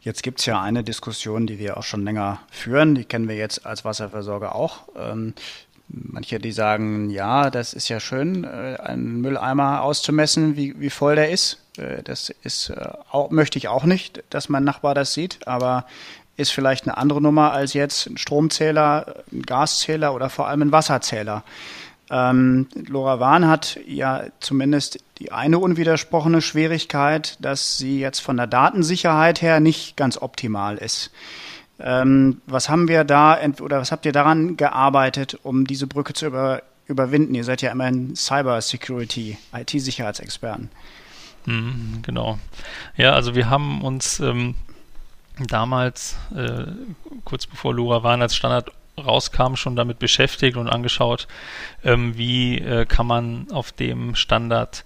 Jetzt gibt es ja eine Diskussion, die wir auch schon länger führen, die kennen wir jetzt als Wasserversorger auch. Ähm, manche, die sagen, ja, das ist ja schön, äh, einen Mülleimer auszumessen, wie, wie voll der ist. Äh, das ist äh, auch, möchte ich auch nicht, dass mein Nachbar das sieht, aber ist vielleicht eine andere Nummer als jetzt ein Stromzähler, ein Gaszähler oder vor allem ein Wasserzähler. Ähm, LoRaWAN hat ja zumindest die eine unwidersprochene Schwierigkeit, dass sie jetzt von der Datensicherheit her nicht ganz optimal ist. Ähm, was haben wir da oder was habt ihr daran gearbeitet, um diese Brücke zu über, überwinden? Ihr seid ja immer ein Cyber Security, IT-Sicherheitsexperten. Mhm, genau. Ja, also wir haben uns ähm, damals, äh, kurz bevor LoRaWAN als Standard rauskam, schon damit beschäftigt und angeschaut, ähm, wie äh, kann man auf dem Standard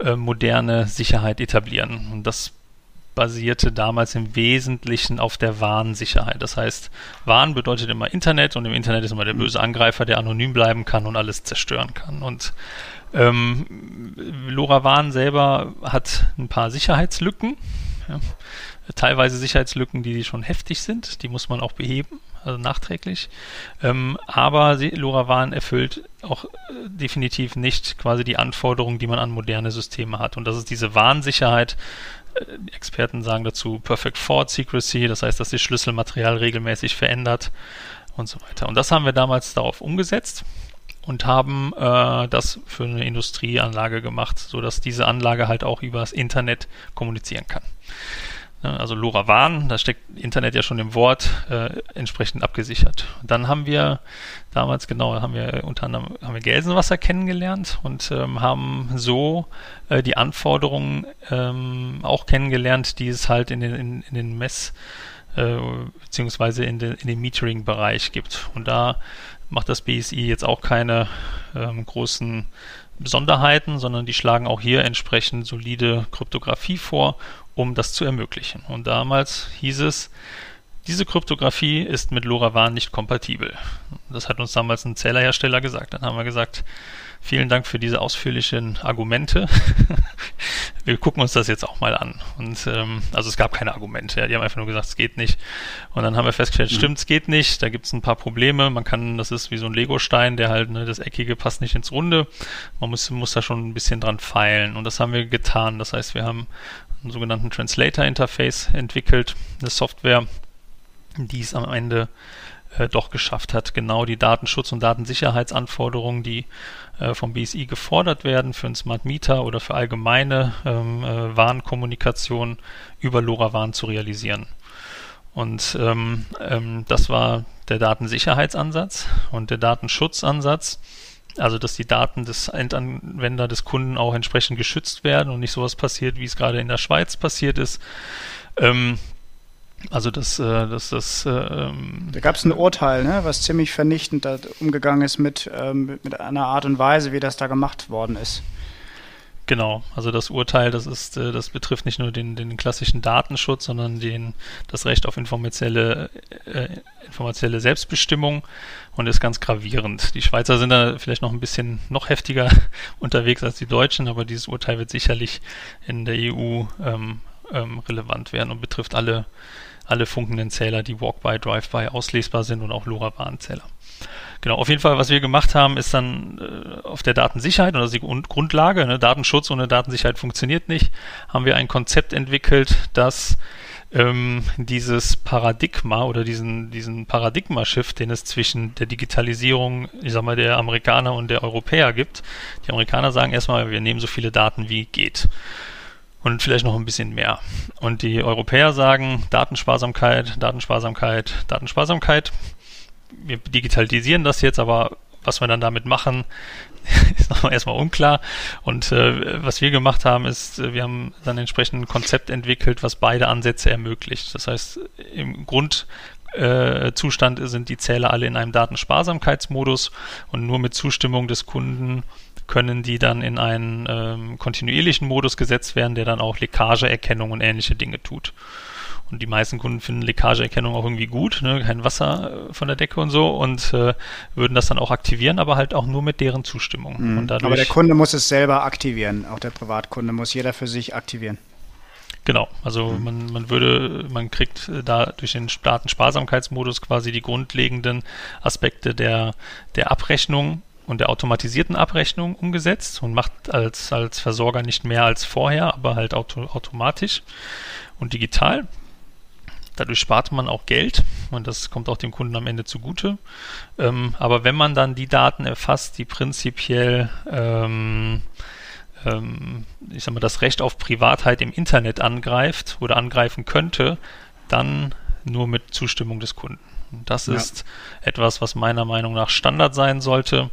äh, moderne Sicherheit etablieren. Und das basierte damals im Wesentlichen auf der Warnsicherheit. Das heißt, Warn bedeutet immer Internet und im Internet ist immer der böse Angreifer, der anonym bleiben kann und alles zerstören kann. Und ähm, LoRaWAN selber hat ein paar Sicherheitslücken. Ja. Teilweise Sicherheitslücken, die schon heftig sind, die muss man auch beheben also nachträglich. Ähm, aber LoRaWAN erfüllt auch äh, definitiv nicht quasi die Anforderungen, die man an moderne Systeme hat. Und das ist diese Warnsicherheit. Äh, Experten sagen dazu Perfect Fault Secrecy, das heißt, dass sich Schlüsselmaterial regelmäßig verändert und so weiter. Und das haben wir damals darauf umgesetzt und haben äh, das für eine Industrieanlage gemacht, sodass diese Anlage halt auch übers Internet kommunizieren kann. Ne, also LoRaWAN, da steckt Internet ja schon im Wort, äh, entsprechend abgesichert. dann haben wir damals genau, haben wir unter anderem haben wir Gelsenwasser kennengelernt und ähm, haben so äh, die Anforderungen ähm, auch kennengelernt, die es halt in den, in, in den Mess- äh, beziehungsweise in, den, in den Metering-Bereich gibt. Und da macht das BSI jetzt auch keine ähm, großen Besonderheiten, sondern die schlagen auch hier entsprechend solide Kryptographie vor um das zu ermöglichen. Und damals hieß es, diese Kryptographie ist mit LoRaWAN nicht kompatibel. Das hat uns damals ein Zählerhersteller gesagt. Dann haben wir gesagt, vielen Dank für diese ausführlichen Argumente. wir gucken uns das jetzt auch mal an. Und ähm, also es gab keine Argumente. Ja. Die haben einfach nur gesagt, es geht nicht. Und dann haben wir festgestellt, mhm. stimmt, es geht nicht. Da gibt es ein paar Probleme. Man kann, das ist wie so ein Legostein, der halt, ne, das Eckige passt nicht ins Runde. Man muss, muss da schon ein bisschen dran feilen. Und das haben wir getan. Das heißt, wir haben einen sogenannten Translator Interface entwickelt, eine Software, die es am Ende äh, doch geschafft hat, genau die Datenschutz- und Datensicherheitsanforderungen, die äh, vom BSI gefordert werden für einen Smart Meter oder für allgemeine ähm, äh, Warnkommunikation über LoRaWAN zu realisieren. Und ähm, ähm, das war der Datensicherheitsansatz und der Datenschutzansatz also, dass die Daten des Endanwender, des Kunden auch entsprechend geschützt werden und nicht sowas passiert, wie es gerade in der Schweiz passiert ist. Ähm, Also das, äh, das, das. Ähm da gab es ein Urteil, ne, was ziemlich vernichtend umgegangen ist mit, ähm, mit einer Art und Weise, wie das da gemacht worden ist. Genau, also das Urteil, das ist, äh, das betrifft nicht nur den, den klassischen Datenschutz, sondern den, das Recht auf informationelle, äh, informationelle Selbstbestimmung und ist ganz gravierend. Die Schweizer sind da vielleicht noch ein bisschen noch heftiger unterwegs als die Deutschen, aber dieses Urteil wird sicherlich in der EU ähm, ähm, relevant werden und betrifft alle, alle funkenden Zähler, die Walk-by, Drive-by auslesbar sind und auch LoRaWAN-Zähler. Genau, auf jeden Fall, was wir gemacht haben, ist dann äh, auf der Datensicherheit, und das ist die Grundlage, ne, Datenschutz ohne Datensicherheit funktioniert nicht, haben wir ein Konzept entwickelt, das ähm, dieses Paradigma oder diesen, diesen Paradigma-Shift, den es zwischen der Digitalisierung, ich sag mal, der Amerikaner und der Europäer gibt. Die Amerikaner sagen erstmal, wir nehmen so viele Daten wie geht und vielleicht noch ein bisschen mehr. Und die Europäer sagen Datensparsamkeit, Datensparsamkeit, Datensparsamkeit. Wir digitalisieren das jetzt, aber was wir dann damit machen, ist noch erstmal unklar. Und äh, was wir gemacht haben, ist, äh, wir haben dann entsprechend ein Konzept entwickelt, was beide Ansätze ermöglicht. Das heißt, im Grundzustand äh, sind die Zähler alle in einem Datensparsamkeitsmodus und nur mit Zustimmung des Kunden können die dann in einen ähm, kontinuierlichen Modus gesetzt werden, der dann auch Leckageerkennung und ähnliche Dinge tut. Und die meisten Kunden finden Leckageerkennung auch irgendwie gut, ne? kein Wasser äh, von der Decke und so und äh, würden das dann auch aktivieren, aber halt auch nur mit deren Zustimmung. Mhm. aber der Kunde muss es selber aktivieren, auch der Privatkunde muss jeder für sich aktivieren. Genau, also mhm. man, man würde, man kriegt äh, da durch den Datensparsamkeitsmodus quasi die grundlegenden Aspekte der, der Abrechnung und der automatisierten Abrechnung umgesetzt und macht als, als Versorger nicht mehr als vorher, aber halt auto, automatisch und digital. Dadurch spart man auch Geld und das kommt auch dem Kunden am Ende zugute. Ähm, aber wenn man dann die Daten erfasst, die prinzipiell, ähm, ähm, ich sag mal, das Recht auf Privatheit im Internet angreift oder angreifen könnte, dann nur mit Zustimmung des Kunden. Das ja. ist etwas, was meiner Meinung nach Standard sein sollte.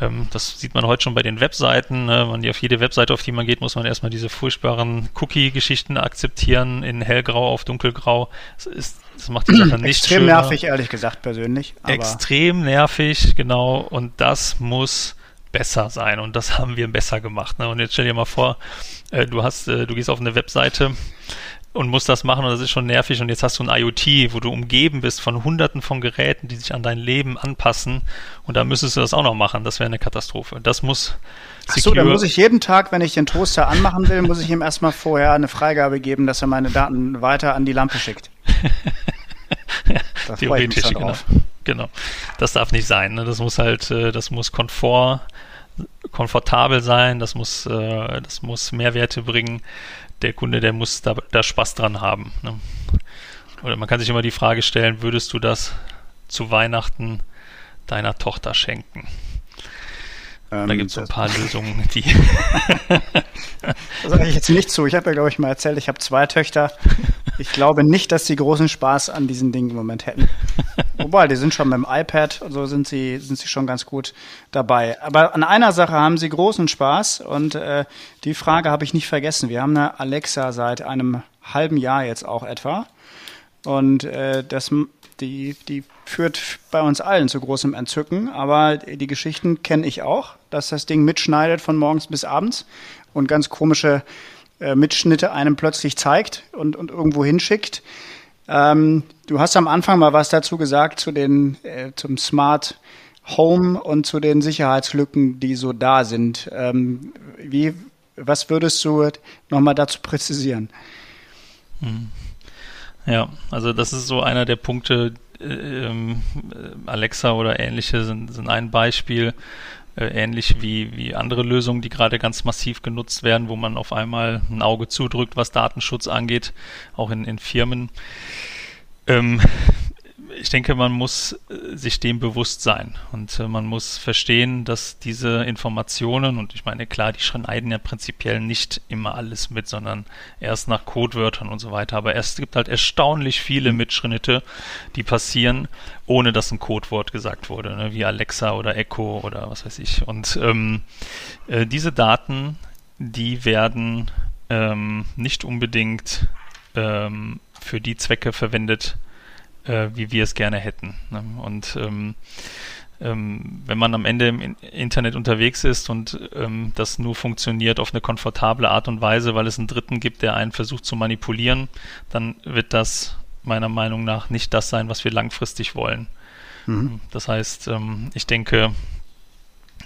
Ähm, das sieht man heute schon bei den Webseiten. Ne? Man, auf jede Webseite, auf die man geht, muss man erstmal diese furchtbaren Cookie-Geschichten akzeptieren in hellgrau auf dunkelgrau. Das, ist, das macht die Sache nicht Extrem schöner. nervig, ehrlich gesagt, persönlich. Extrem nervig, genau. Und das muss besser sein und das haben wir besser gemacht. Ne? Und jetzt stell dir mal vor, äh, du hast, äh, du gehst auf eine Webseite, und musst das machen und das ist schon nervig und jetzt hast du ein IoT, wo du umgeben bist von hunderten von Geräten, die sich an dein Leben anpassen und da müsstest du das auch noch machen. Das wäre eine Katastrophe. Das muss Ach so, dann muss ich jeden Tag, wenn ich den Toaster anmachen will, muss ich ihm erstmal vorher eine Freigabe geben, dass er meine Daten weiter an die Lampe schickt. Theoretisch, genau. genau. Das darf nicht sein. Ne? Das muss halt, äh, das muss Komfort, komfortabel sein, das muss, äh, das muss Mehrwerte bringen der Kunde, der muss da, da Spaß dran haben. Ne? Oder man kann sich immer die Frage stellen, würdest du das zu Weihnachten deiner Tochter schenken? Ähm, da gibt es so ein paar Lösungen, die. da sage ich jetzt nicht zu. Ich habe ja, glaube ich, mal erzählt, ich habe zwei Töchter. Ich glaube nicht, dass sie großen Spaß an diesen Dingen im Moment hätten. Wobei, die sind schon mit dem iPad, also sind sie, sind sie schon ganz gut dabei. Aber an einer Sache haben sie großen Spaß und äh, die Frage habe ich nicht vergessen. Wir haben eine Alexa seit einem halben Jahr jetzt auch etwa. Und äh, das die, die führt bei uns allen zu großem Entzücken, aber die Geschichten kenne ich auch, dass das Ding mitschneidet von morgens bis abends und ganz komische äh, Mitschnitte einem plötzlich zeigt und, und irgendwo hinschickt. Ähm, du hast am Anfang mal was dazu gesagt zu den, äh, zum Smart Home und zu den Sicherheitslücken, die so da sind. Ähm, wie, was würdest du nochmal dazu präzisieren? Hm. Ja, also das ist so einer der Punkte, äh, ähm, Alexa oder ähnliche sind, sind ein Beispiel, äh, ähnlich wie, wie andere Lösungen, die gerade ganz massiv genutzt werden, wo man auf einmal ein Auge zudrückt, was Datenschutz angeht, auch in, in Firmen. Ähm, ich denke, man muss äh, sich dem bewusst sein und äh, man muss verstehen, dass diese Informationen, und ich meine, klar, die schneiden ja prinzipiell nicht immer alles mit, sondern erst nach Codewörtern und so weiter, aber es gibt halt erstaunlich viele mhm. Mitschnitte, die passieren, ohne dass ein Codewort gesagt wurde, ne, wie Alexa oder Echo oder was weiß ich. Und ähm, äh, diese Daten, die werden ähm, nicht unbedingt ähm, für die Zwecke verwendet, äh, wie wir es gerne hätten. Ne? Und ähm, ähm, wenn man am Ende im Internet unterwegs ist und ähm, das nur funktioniert auf eine komfortable Art und Weise, weil es einen Dritten gibt, der einen versucht zu manipulieren, dann wird das meiner Meinung nach nicht das sein, was wir langfristig wollen. Mhm. Das heißt, ähm, ich denke,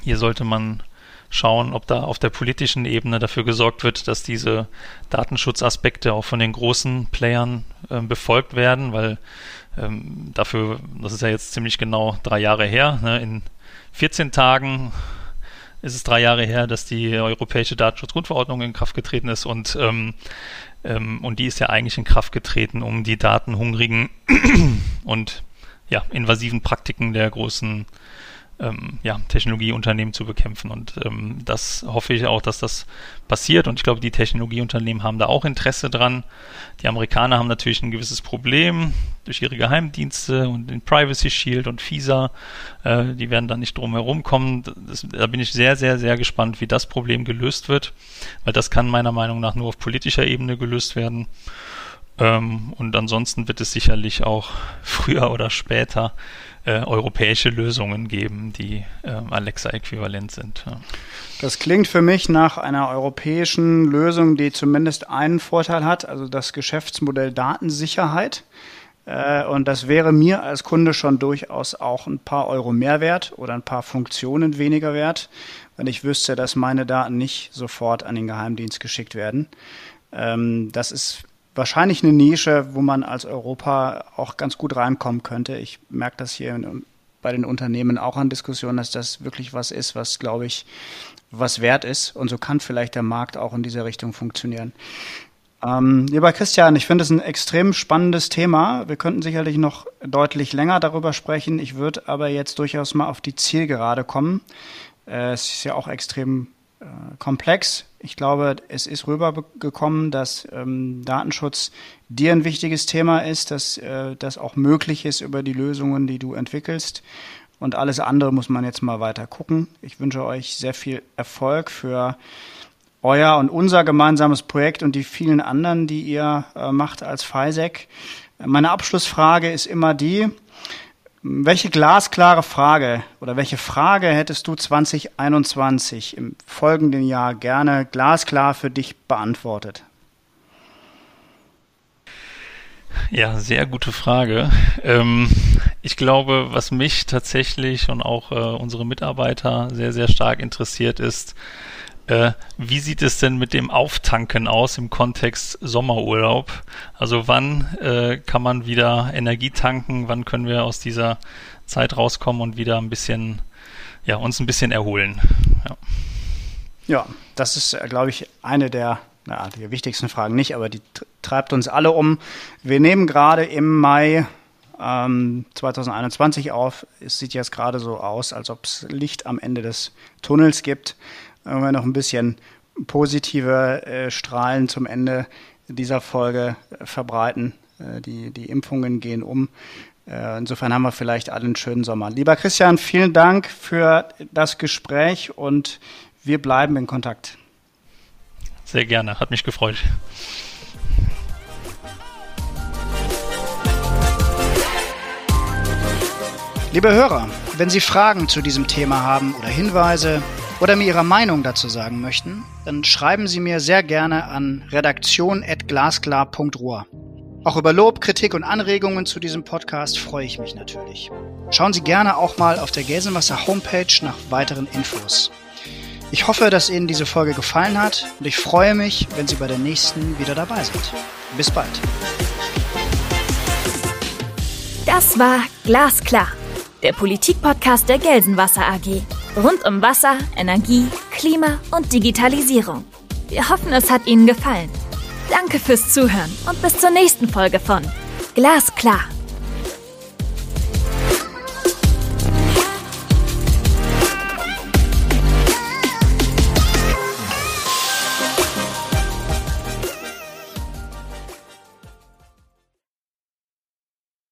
hier sollte man schauen, ob da auf der politischen Ebene dafür gesorgt wird, dass diese Datenschutzaspekte auch von den großen Playern äh, befolgt werden, weil ähm, dafür, das ist ja jetzt ziemlich genau drei Jahre her, ne, in 14 Tagen ist es drei Jahre her, dass die Europäische Datenschutzgrundverordnung in Kraft getreten ist und, ähm, ähm, und die ist ja eigentlich in Kraft getreten, um die datenhungrigen und ja, invasiven Praktiken der großen ähm, ja, Technologieunternehmen zu bekämpfen. Und ähm, das hoffe ich auch, dass das passiert. Und ich glaube, die Technologieunternehmen haben da auch Interesse dran. Die Amerikaner haben natürlich ein gewisses Problem durch ihre Geheimdienste und den Privacy Shield und FISA. Äh, die werden da nicht drum herum kommen. Das, da bin ich sehr, sehr, sehr gespannt, wie das Problem gelöst wird, weil das kann meiner Meinung nach nur auf politischer Ebene gelöst werden. Ähm, und ansonsten wird es sicherlich auch früher oder später äh, europäische Lösungen geben, die äh, Alexa-äquivalent sind. Ja. Das klingt für mich nach einer europäischen Lösung, die zumindest einen Vorteil hat, also das Geschäftsmodell Datensicherheit. Äh, und das wäre mir als Kunde schon durchaus auch ein paar Euro mehr wert oder ein paar Funktionen weniger wert, wenn ich wüsste, dass meine Daten nicht sofort an den Geheimdienst geschickt werden. Ähm, das ist wahrscheinlich eine Nische, wo man als Europa auch ganz gut reinkommen könnte. Ich merke das hier bei den Unternehmen auch an Diskussionen, dass das wirklich was ist, was, glaube ich, was wert ist. Und so kann vielleicht der Markt auch in dieser Richtung funktionieren. Ähm, lieber Christian, ich finde es ein extrem spannendes Thema. Wir könnten sicherlich noch deutlich länger darüber sprechen. Ich würde aber jetzt durchaus mal auf die Zielgerade kommen. Äh, es ist ja auch extrem äh, komplex. Ich glaube, es ist rübergekommen, dass ähm, Datenschutz dir ein wichtiges Thema ist, dass äh, das auch möglich ist über die Lösungen, die du entwickelst. Und alles andere muss man jetzt mal weiter gucken. Ich wünsche euch sehr viel Erfolg für euer und unser gemeinsames Projekt und die vielen anderen, die ihr äh, macht als FISEC. Meine Abschlussfrage ist immer die, welche glasklare Frage oder welche Frage hättest du 2021 im folgenden Jahr gerne glasklar für dich beantwortet? Ja, sehr gute Frage. Ähm, ich glaube, was mich tatsächlich und auch äh, unsere Mitarbeiter sehr, sehr stark interessiert ist, äh, wie sieht es denn mit dem Auftanken aus im Kontext Sommerurlaub? Also wann äh, kann man wieder Energie tanken? Wann können wir aus dieser Zeit rauskommen und wieder ein bisschen, ja, uns ein bisschen erholen? Ja, ja das ist, äh, glaube ich, eine der na, die wichtigsten Fragen nicht, aber die treibt uns alle um. Wir nehmen gerade im Mai ähm, 2021 auf. Es sieht jetzt gerade so aus, als ob es Licht am Ende des Tunnels gibt wenn wir noch ein bisschen positive äh, Strahlen zum Ende dieser Folge äh, verbreiten. Äh, die, die Impfungen gehen um. Äh, insofern haben wir vielleicht alle einen schönen Sommer. Lieber Christian, vielen Dank für das Gespräch und wir bleiben in Kontakt. Sehr gerne, hat mich gefreut. Liebe Hörer, wenn Sie Fragen zu diesem Thema haben oder Hinweise, oder mir Ihre Meinung dazu sagen möchten, dann schreiben Sie mir sehr gerne an redaktion.glasklar.ruhr. Auch über Lob, Kritik und Anregungen zu diesem Podcast freue ich mich natürlich. Schauen Sie gerne auch mal auf der Gelsenwasser Homepage nach weiteren Infos. Ich hoffe, dass Ihnen diese Folge gefallen hat und ich freue mich, wenn Sie bei der nächsten wieder dabei sind. Bis bald. Das war Glasklar, der Politikpodcast der Gelsenwasser AG. Rund um Wasser, Energie, Klima und Digitalisierung. Wir hoffen, es hat Ihnen gefallen. Danke fürs Zuhören und bis zur nächsten Folge von Glasklar.